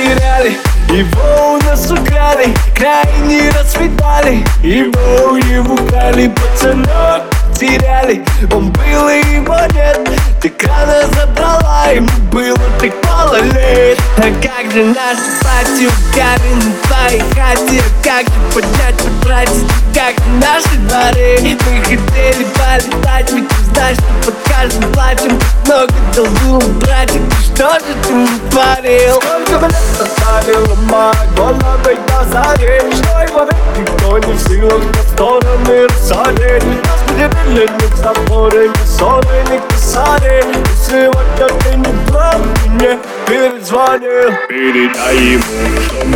потеряли, его у нас украли Крайне расцветали, его его украли Пацана теряли, он был и его нет Так рано забрала, ему было так мало лет. А как же наша пати у Карен в твоей хате Как же поднять, потратить, как наши дворы. Мы хотели полетать, ведь ты знаешь, что под каждым платьем Много долгу, братик, ты что же ты натворил? Сколько бы лет оставила мать, головой до зари Что его никто не в силах на стороны рассадить Нас поделили не в заборы, ни ссоры, ни кусали. И сегодня ты не мне перезвонил Передай ему, что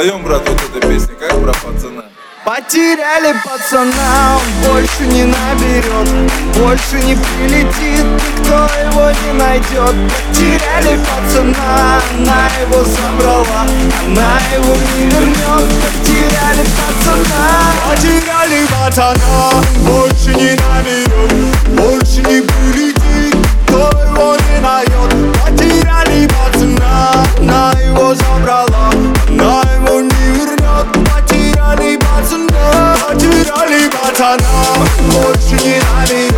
споем, брат, вот эта песня, как про пацана? Потеряли пацана, он больше не наберет Больше не прилетит, никто его не найдет Потеряли пацана, она его забрала Она его не вернет Потеряли пацана Потеряли пацана, Sana Borçini nami